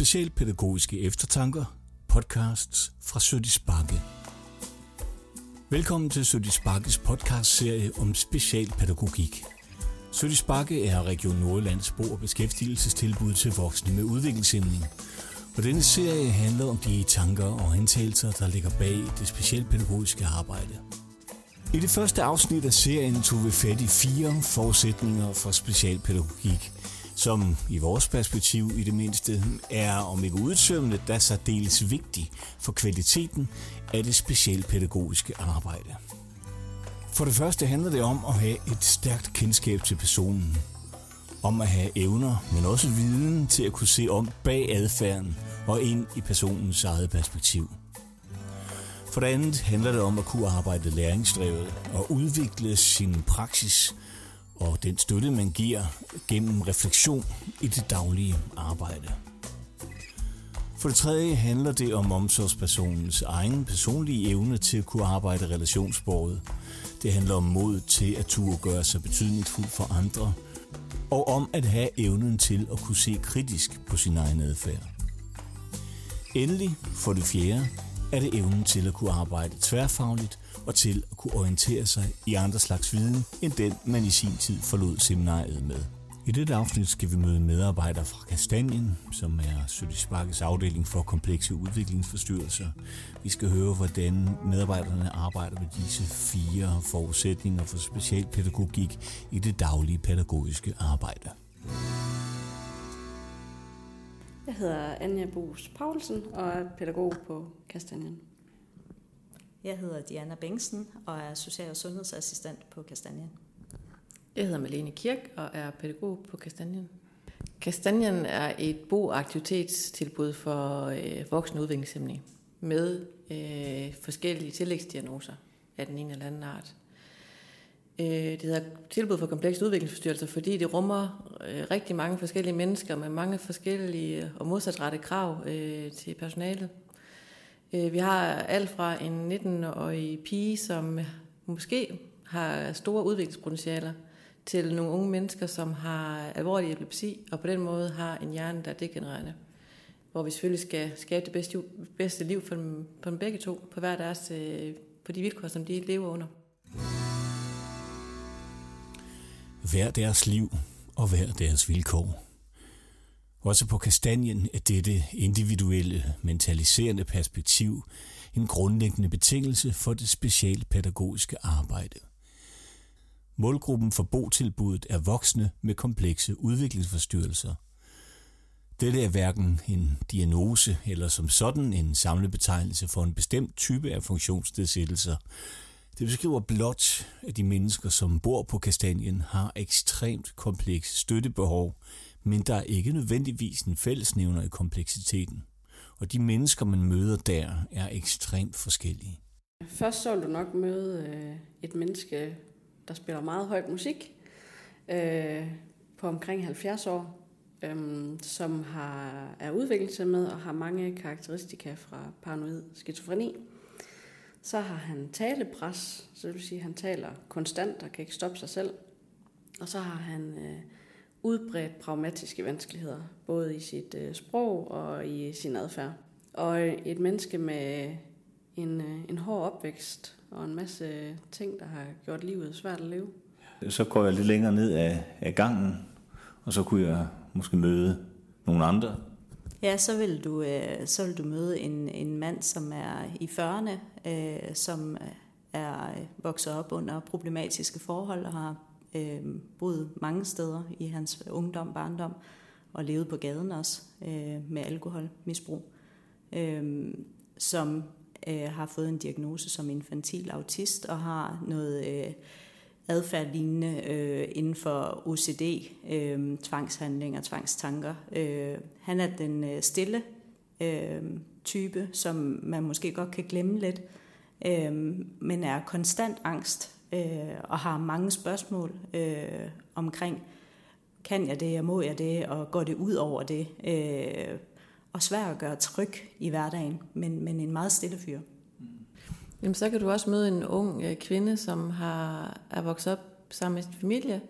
Specialpædagogiske eftertanker, podcasts fra Sødis Bakke. Velkommen til Sødis Bakkes podcastserie om specialpædagogik. Sødis Bakke er Region Nordjyllands bo- og beskæftigelsestilbud til voksne med udviklingshæmning. Og denne serie handler om de tanker og antagelser, der ligger bag det specialpædagogiske arbejde. I det første afsnit af serien tog vi fat i fire forudsætninger for specialpædagogik – som i vores perspektiv i det mindste er, om ikke udtømmende, der dels vigtig for kvaliteten af det specialpædagogiske arbejde. For det første handler det om at have et stærkt kendskab til personen. Om at have evner, men også viden til at kunne se om bag adfærden og ind i personens eget perspektiv. For det andet handler det om at kunne arbejde læringsdrevet og udvikle sin praksis og den støtte, man giver gennem refleksion i det daglige arbejde. For det tredje handler det om omsorgspersonens egen personlige evne til at kunne arbejde relationsbordet. Det handler om mod til at turde gøre sig betydningsfuld for andre, og om at have evnen til at kunne se kritisk på sin egen adfærd. Endelig, for det fjerde, er det evnen til at kunne arbejde tværfagligt og til at kunne orientere sig i andre slags viden, end den man i sin tid forlod seminariet med. I dette afsnit skal vi møde medarbejdere fra Kastanien, som er Sødisbakkes afdeling for komplekse udviklingsforstyrrelser. Vi skal høre, hvordan medarbejderne arbejder med disse fire forudsætninger for specialpædagogik i det daglige pædagogiske arbejde. Jeg hedder Anja Bos Paulsen og er pædagog på Kastanien. Jeg hedder Diana Bengtsen og er social- og sundhedsassistent på Kastanien. Jeg hedder Malene Kirk og er pædagog på Kastanien. Kastanien er et boaktivitetstilbud for øh, voksne udviklingshemmede med øh, forskellige tillægsdiagnoser af den ene eller anden art. Øh, det hedder tilbud for komplekse udviklingsforstyrrelser, fordi det rummer øh, rigtig mange forskellige mennesker med mange forskellige og modsatrettede krav øh, til personalet. Øh, vi har alt fra en 19-årig pige, som måske har store udviklingspotentialer, til nogle unge mennesker, som har alvorlig epilepsi, og på den måde har en hjerne, der er degenererende. Hvor vi selvfølgelig skal skabe det bedste, bedste liv for dem, for dem begge to, på hver deres, øh, på de vilkår, som de lever under. Hver deres liv og hver deres vilkår. Også på kastanjen er dette individuelle, mentaliserende perspektiv en grundlæggende betingelse for det specialpædagogiske arbejde. Målgruppen for botilbuddet er voksne med komplekse udviklingsforstyrrelser. Dette er hverken en diagnose eller som sådan en samlebetegnelse for en bestemt type af funktionsnedsættelser. Det beskriver blot, at de mennesker, som bor på Kastanjen, har ekstremt komplekse støttebehov, men der er ikke nødvendigvis en fællesnævner i kompleksiteten. Og de mennesker, man møder der, er ekstremt forskellige. Først så vil du nok møde øh, et menneske, der spiller meget høj musik, øh, på omkring 70 år, øh, som har, er udviklet sig med og har mange karakteristika fra paranoid skizofreni. Så har han talepres, så det vil sige, at han taler konstant og kan ikke stoppe sig selv. Og så har han øh, udbredt pragmatiske vanskeligheder, både i sit øh, sprog og i sin adfærd. Og øh, et menneske med øh, en, øh, en hård opvækst og en masse øh, ting, der har gjort livet svært at leve. Så går jeg lidt længere ned af, af gangen, og så kunne jeg måske møde nogle andre. Ja, så vil du, øh, så vil du møde en, en mand, som er i 40'erne, øh, som øh, er øh, vokset op under problematiske forhold og har øh, boet mange steder i hans øh, ungdom, barndom, og levet på gaden også øh, med alkoholmisbrug, øh, som øh, har fået en diagnose som infantil autist og har noget øh, adfærdlignende øh, inden for OCD, øh, tvangshandlinger, tvangstanker. Øh, han er den øh, stille øh, type, som man måske godt kan glemme lidt, øh, men er konstant angst øh, og har mange spørgsmål øh, omkring, kan jeg det, og må jeg det, og går det ud over det? Øh, og svær at gøre tryg i hverdagen, men, men en meget stille fyr. Jamen, så kan du også møde en ung øh, kvinde, som har, er vokset op sammen med sin familie,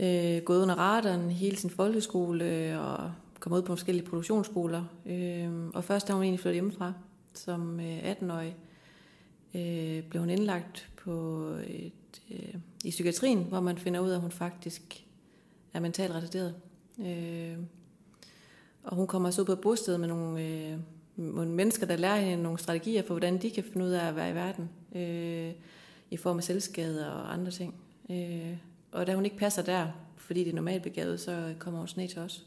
øh, gået under radaren hele sin folkeskole, øh, og kommet ud på forskellige produktionsskoler. Øh, og først da hun egentlig flyttet hjemmefra, som øh, 18-årig, øh, blev hun indlagt på et, øh, i psykiatrien, hvor man finder ud af, at hun faktisk er mentalt retarderet. Øh, og hun kommer så ud på et bosted med nogle, øh, nogle mennesker, der lærer hende nogle strategier for, hvordan de kan finde ud af at være i verden. Øh, I form af selvskade og andre ting. Øh, og da hun ikke passer der, fordi det er normalt begavet, så kommer hun ned til os.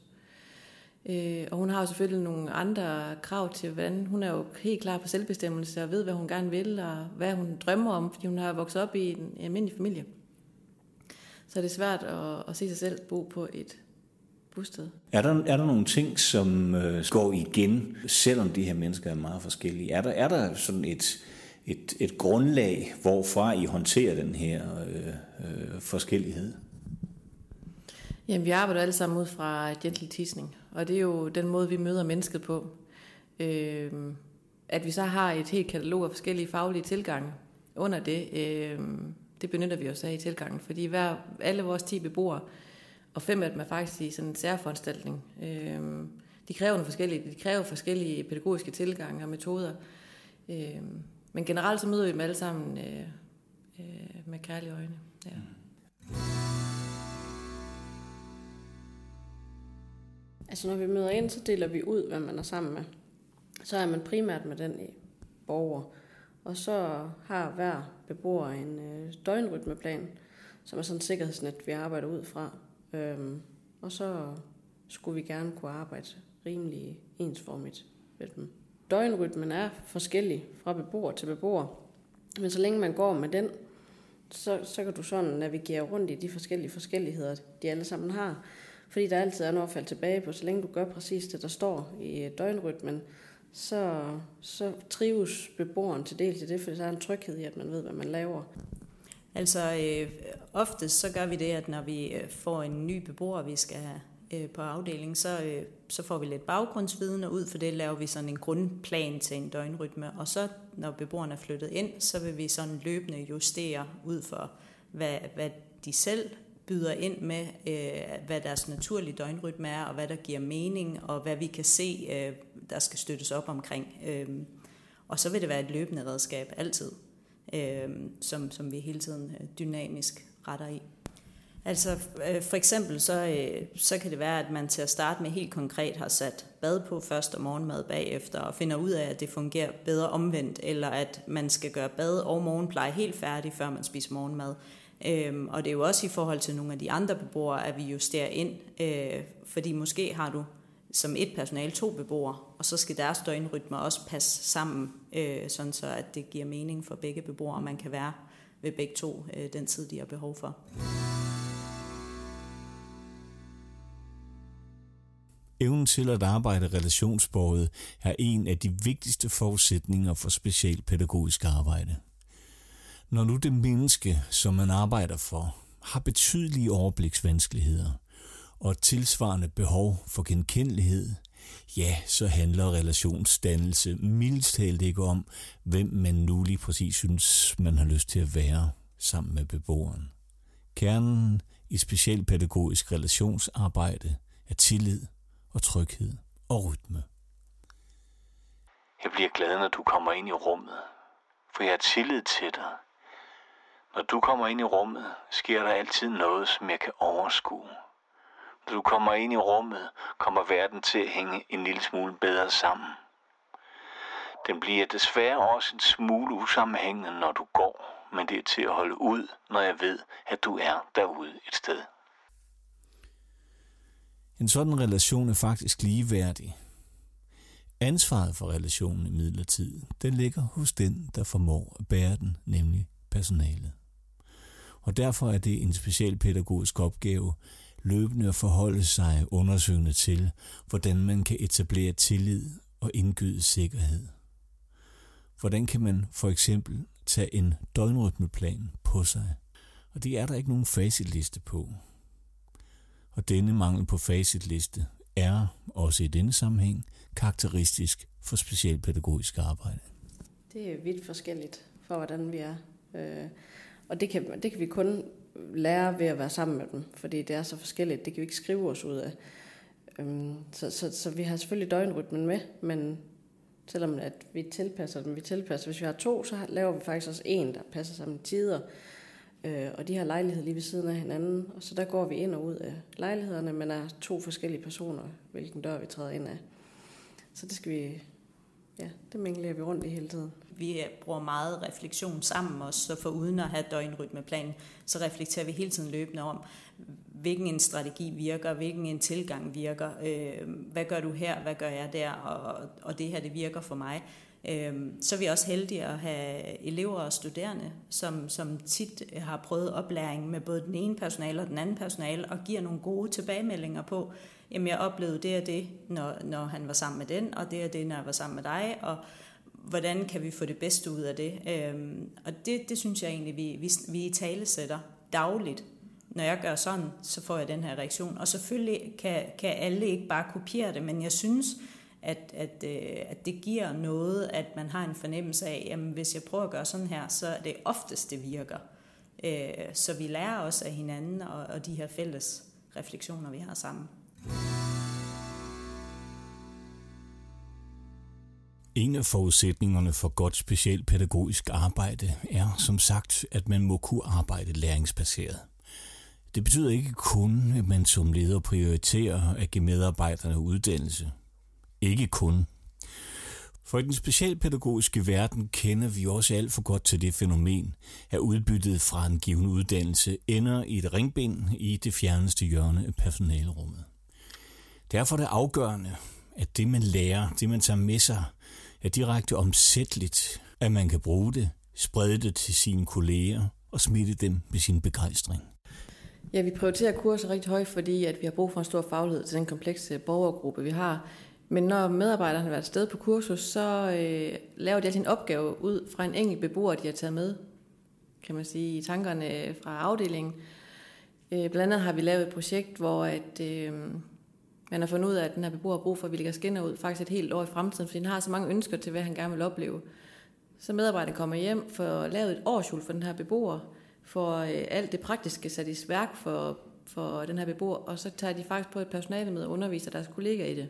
Øh, og hun har jo selvfølgelig nogle andre krav til, hvordan hun er jo helt klar på selvbestemmelse og ved, hvad hun gerne vil, og hvad hun drømmer om, fordi hun har vokset op i en, en almindelig familie. Så det er svært at, at se sig selv bo på et bosted. Er der, er der nogle ting, som øh, går igen, selvom de her mennesker er meget forskellige? Er der, er der sådan et, et, et grundlag, hvorfra I håndterer den her øh, øh, forskellighed? Jamen, vi arbejder alle sammen ud fra gentle teasing, og det er jo den måde, vi møder mennesket på. Øh, at vi så har et helt katalog af forskellige faglige tilgange under det, øh, det benytter vi os af i tilgangen, fordi hver, alle vores 10 beboere, og fem af dem er faktisk i sådan en særforanstaltning. Øh, de kræver nogle forskellige, de kræver forskellige pædagogiske tilgange og metoder. Øh, men generelt så møder vi dem alle sammen øh, øh, med kærlige øjne. Ja. Altså når vi møder ind, så deler vi ud, hvad man er sammen med. Så er man primært med den borger. Og så har hver beboer en øh, døgnrytmeplan, som er sådan et sikkerhedsnet, vi arbejder ud fra. Øhm, og så skulle vi gerne kunne arbejde rimelig ensformigt med dem. Døgnrytmen er forskellig fra beboer til beboer, men så længe man går med den, så, så kan du sådan navigere rundt i de forskellige forskelligheder, de alle sammen har. Fordi der altid er noget at falde tilbage på. Så længe du gør præcis det, der står i øh, døgnrytmen, så, så trives beboeren til dels i det, fordi der er en tryghed i, at man ved, hvad man laver. Altså øh, oftest så gør vi det, at når vi øh, får en ny beboer, vi skal have øh, på afdelingen, så, øh, så får vi lidt baggrundsviden, og ud for det laver vi sådan en grundplan til en døgnrytme. Og så når beboerne er flyttet ind, så vil vi sådan løbende justere ud for, hvad, hvad de selv byder ind med, øh, hvad deres naturlige døgnrytme er, og hvad der giver mening, og hvad vi kan se, øh, der skal støttes op omkring. Øh, og så vil det være et løbende redskab, altid, øh, som, som vi hele tiden øh, dynamisk retter i. Altså øh, for eksempel så, øh, så kan det være, at man til at starte med helt konkret har sat bad på først og morgenmad bagefter, og finder ud af, at det fungerer bedre omvendt, eller at man skal gøre bad og morgenpleje helt færdig, før man spiser morgenmad. Øhm, og det er jo også i forhold til nogle af de andre beboere, at vi justerer ind, øh, fordi måske har du som et personal to beboere, og så skal deres døgnrytmer også passe sammen, øh, sådan så at det giver mening for begge beboere, og man kan være ved begge to øh, den tid, de har behov for. Evnen til at arbejde relationsbordet er en af de vigtigste forudsætninger for specialpædagogisk arbejde. Når nu det menneske, som man arbejder for, har betydelige overbliksvanskeligheder og et tilsvarende behov for genkendelighed, ja, så handler relationsdannelse mildst talt ikke om, hvem man nu lige præcis synes, man har lyst til at være sammen med beboeren. Kernen i specialpædagogisk relationsarbejde er tillid og tryghed og rytme. Jeg bliver glad, når du kommer ind i rummet, for jeg har tillid til dig. Når du kommer ind i rummet, sker der altid noget, som jeg kan overskue. Når du kommer ind i rummet, kommer verden til at hænge en lille smule bedre sammen. Den bliver desværre også en smule usammenhængende, når du går, men det er til at holde ud, når jeg ved, at du er derude et sted. En sådan relation er faktisk ligeværdig. Ansvaret for relationen i midlertid, den ligger hos den, der formår at bære den, nemlig personalet. Og derfor er det en specialpædagogisk opgave løbende at forholde sig undersøgende til, hvordan man kan etablere tillid og indgyde sikkerhed. Hvordan kan man for eksempel tage en døgnrytmeplan på sig? Og det er der ikke nogen facitliste på. Og denne mangel på facitliste er, også i denne sammenhæng, karakteristisk for specialpædagogisk arbejde. Det er vidt forskelligt for, hvordan vi er. Øh, og det kan, det kan vi kun lære ved at være sammen med dem, fordi det er så forskelligt. Det kan vi ikke skrive os ud af. Øhm, så, så, så vi har selvfølgelig døgnrytmen med, men selvom at vi tilpasser dem, vi tilpasser. Hvis vi har to, så laver vi faktisk også en, der passer sammen tider. Øh, og de har lejlighed lige ved siden af hinanden, og så der går vi ind og ud af lejlighederne, men er to forskellige personer, hvilken dør vi træder ind af. Så det skal vi, ja, det mængler vi rundt i hele tiden. Vi bruger meget refleksion sammen også, så for uden at have døgnrytmeplan, så reflekterer vi hele tiden løbende om, hvilken en strategi virker, hvilken en tilgang virker, øh, hvad gør du her, hvad gør jeg der, og, og det her det virker for mig. Øh, så er vi også heldige at have elever og studerende, som, som tit har prøvet oplæring med både den ene personale og den anden personale, og giver nogle gode tilbagemeldinger på, jamen jeg oplevede det og det, når, når han var sammen med den, og det og det, når jeg var sammen med dig, og hvordan kan vi få det bedste ud af det. Øhm, og det, det synes jeg egentlig, vi, vi, vi i tale sætter dagligt, når jeg gør sådan, så får jeg den her reaktion. Og selvfølgelig kan, kan alle ikke bare kopiere det, men jeg synes, at, at, øh, at det giver noget, at man har en fornemmelse af, at hvis jeg prøver at gøre sådan her, så er det oftest, det virker. Øh, så vi lærer os af hinanden og, og de her fælles refleksioner, vi har sammen. En af forudsætningerne for godt specialpædagogisk arbejde er som sagt, at man må kunne arbejde læringsbaseret. Det betyder ikke kun, at man som leder prioriterer at give medarbejderne uddannelse. Ikke kun. For i den specialpædagogiske verden kender vi også alt for godt til det fænomen, at udbyttet fra en given uddannelse ender i et ringbind i det fjerneste hjørne af personalerummet. Derfor er det afgørende, at det man lærer, det man tager med sig, er direkte omsætteligt, at man kan bruge det, sprede det til sine kolleger og smitte dem med sin begejstring. Ja, vi prioriterer kurser rigtig højt, fordi at vi har brug for en stor faglighed til den komplekse borgergruppe, vi har. Men når medarbejderne har været sted på kursus, så øh, laver de altid en opgave ud fra en enkelt beboer, de har taget med, kan man sige, i tankerne fra afdelingen. Øh, blandt andet har vi lavet et projekt, hvor at, øh, man har fundet ud af, at den her beboer har brug for, at vi lægger skinner ud faktisk et helt år i fremtiden, fordi han har så mange ønsker til, hvad han gerne vil opleve. Så medarbejderne kommer hjem for at lave et årsjul for den her beboer, for øh, alt det praktiske sat i værk for, for den her beboer, og så tager de faktisk på et personale med og underviser deres kollegaer i det.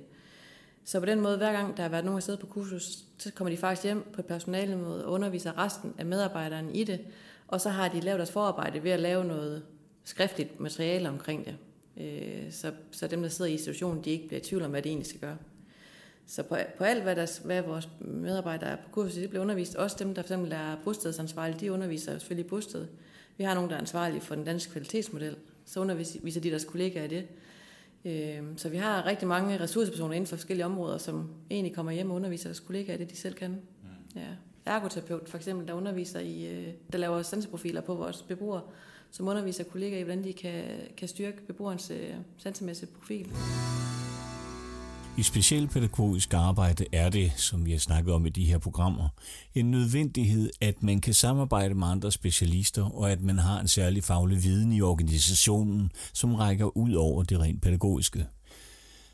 Så på den måde, hver gang der har været nogen af sidder på kursus, så kommer de faktisk hjem på et personalemøde og underviser resten af medarbejderne i det. Og så har de lavet deres forarbejde ved at lave noget skriftligt materiale omkring det. Øh, så, så dem, der sidder i institutionen, de ikke bliver i tvivl om, hvad de egentlig skal gøre. Så på, på alt, hvad, der, hvad vores medarbejdere er på kurset, det bliver undervist. Også dem, der for eksempel er bostedsansvarlige, de underviser selvfølgelig i bosted. Vi har nogen, der er ansvarlige for den danske kvalitetsmodel. Så underviser de deres kollegaer i det. Øhm, så vi har rigtig mange ressourcepersoner inden for forskellige områder, som egentlig kommer hjem og underviser deres kollegaer i det, de selv kan. Mm. Ja. Ergoterapeut for eksempel, der underviser i, øh, der laver sanseprofiler på vores beboere, som underviser kollegaer i, hvordan de kan, kan styrke beboerens øh, sansemæssige profil. I specialpædagogisk arbejde er det, som vi har snakket om i de her programmer, en nødvendighed, at man kan samarbejde med andre specialister, og at man har en særlig faglig viden i organisationen, som rækker ud over det rent pædagogiske.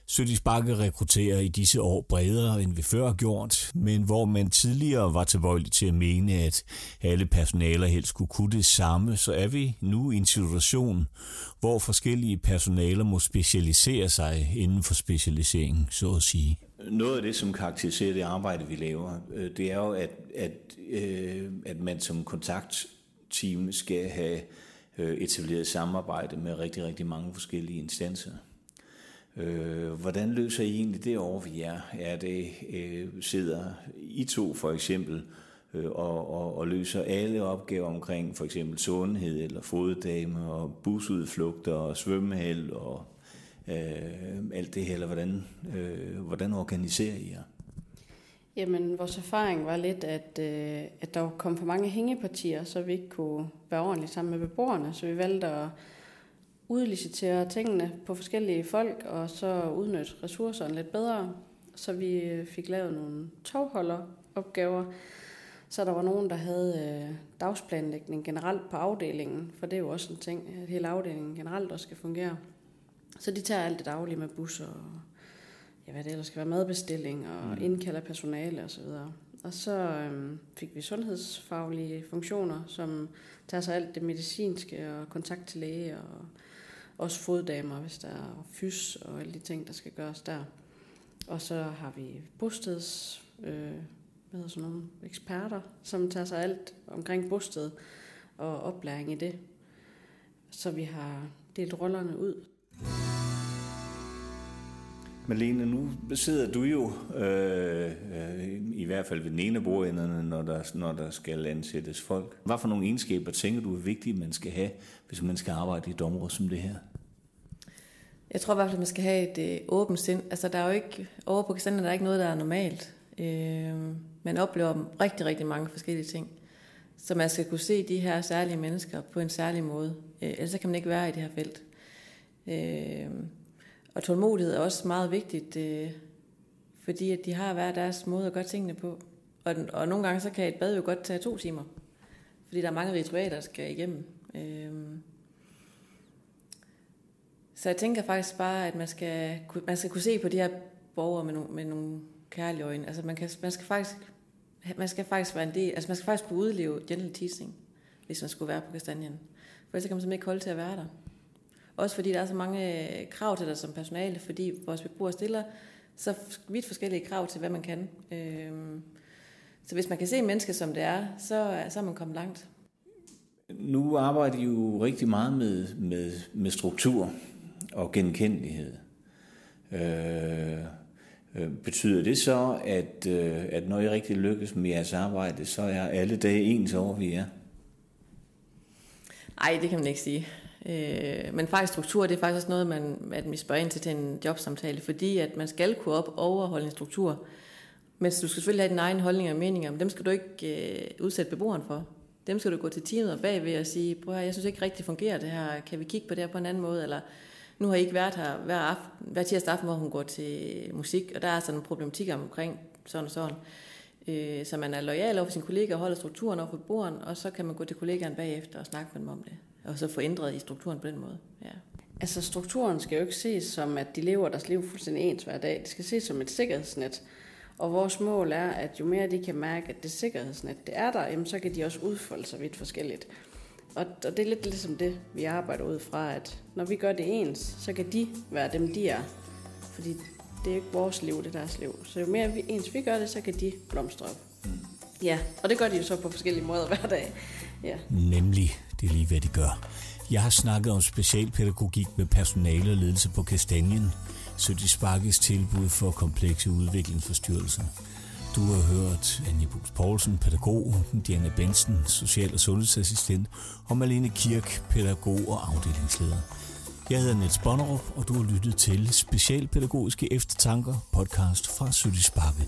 Sødis Bakke rekrutterer i disse år bredere, end vi før har gjort, men hvor man tidligere var tilbøjelig til at mene, at alle personaler helst skulle kunne det samme, så er vi nu i en situation, hvor forskellige personaler må specialisere sig inden for specialiseringen, så at sige. Noget af det, som karakteriserer det arbejde, vi laver, øh, det er jo, at, at, øh, at man som kontaktteam skal have øh, etableret samarbejde med rigtig, rigtig mange forskellige instanser. Øh, hvordan løser I egentlig det over, vi er? Er det, øh, sidder I to for eksempel øh, og, og, og løser alle opgaver omkring for eksempel sundhed eller foddame og busudflugter og svømmehal og øh, alt det her, eller hvordan, øh, hvordan organiserer I jer? Jamen, vores erfaring var lidt, at, øh, at der kom for mange hængepartier, så vi ikke kunne være ordentligt sammen med beboerne, så vi valgte at udlicitere tingene på forskellige folk, og så udnytte ressourcerne lidt bedre. Så vi fik lavet nogle togholderopgaver, så der var nogen, der havde øh, dagsplanlægning generelt på afdelingen, for det er jo også en ting, at hele afdelingen generelt også skal fungere. Så de tager alt det daglige med busser og ja, hvad det ellers skal være, madbestilling og mm. indkalder personale osv. Og, og så øhm, fik vi sundhedsfaglige funktioner, som tager sig alt det medicinske og kontakt til læge og også foddamer, hvis der er fys og alle de ting, der skal gøres der. Og så har vi bosteds, øh, hvad hedder sådan nogle eksperter, som tager sig alt omkring bosted og oplæring i det. Så vi har delt rollerne ud. Malene, nu sidder du jo øh, øh hvert fald ved den ene bordenderne, når der, når der skal ansættes folk. Hvad for nogle egenskaber tænker du er vigtige, man skal have, hvis man skal arbejde i et område som det her? Jeg tror i hvert fald, man skal have et øh, åbent sind. Altså, der er jo ikke, over på Kastander, der er ikke noget, der er normalt. Øh, man oplever rigtig, rigtig mange forskellige ting. Så man skal kunne se de her særlige mennesker på en særlig måde. Øh, ellers kan man ikke være i det her felt. Øh, og tålmodighed er også meget vigtigt, øh, fordi at de har hver deres måde at gøre tingene på. Og, og nogle gange så kan et bad jo godt tage to timer, fordi der er mange ritualer, der skal igennem. Øhm. så jeg tænker faktisk bare, at man skal, man skal kunne se på de her borgere med nogle, med nogle kærlige øjne. Altså man, kan, man, skal faktisk, man skal faktisk være en del, altså man skal faktisk kunne udleve gentle teasing, hvis man skulle være på Kastanien. For ellers kan man simpelthen ikke holde til at være der. Også fordi der er så mange øh, krav til dig som personale, fordi vores beboere stiller så vidt forskellige krav til, hvad man kan. Øhm, så hvis man kan se mennesker som det er, så, så er man kommet langt. Nu arbejder I jo rigtig meget med, med, med struktur og genkendelighed. Øh, øh, betyder det så, at, øh, at når I rigtig lykkes med jeres arbejde, så er alle dage ens over, vi er? Nej, det kan man ikke sige. Øh, men faktisk struktur, det er faktisk også noget, man, at vi spørger ind til til en jobsamtale, fordi at man skal kunne op overholde en struktur. Men du skal selvfølgelig have din egen holdning og meninger, men dem skal du ikke øh, udsætte beboeren for. Dem skal du gå til teamet og bagved og sige, prøv her, jeg synes ikke rigtig fungerer det her, kan vi kigge på det her på en anden måde, eller nu har I ikke været her hver, aften, hver tirsdag aften, hvor hun går til musik, og der er sådan en problematik omkring sådan og sådan. Øh, så man er lojal over for sin kollega og holder strukturen over for beboeren, og så kan man gå til kollegaen bagefter og snakke med dem om det og så få ændret i strukturen på den måde. Ja. Altså strukturen skal jo ikke ses som, at de lever deres liv fuldstændig ens hver dag. Det skal ses som et sikkerhedsnet. Og vores mål er, at jo mere de kan mærke, at det sikkerhedsnet det er der, jamen, så kan de også udfolde sig vidt forskelligt. Og, og det er lidt ligesom det, vi arbejder ud fra, at når vi gør det ens, så kan de være dem, de er. Fordi det er ikke vores liv, det er deres liv. Så jo mere vi, ens vi gør det, så kan de blomstre op. Ja, og det gør de jo så på forskellige måder hver dag. Ja. Nemlig, det er lige hvad de gør. Jeg har snakket om specialpædagogik med personale og ledelse på Kastanjen, så de sparkes tilbud for komplekse udviklingsforstyrrelser. Du har hørt Anja Bus Poulsen, pædagog, Diana Bensen, social- og sundhedsassistent, og Malene Kirk, pædagog og afdelingsleder. Jeg hedder Niels Bonnerup, og du har lyttet til Specialpædagogiske Eftertanker podcast fra Sparke.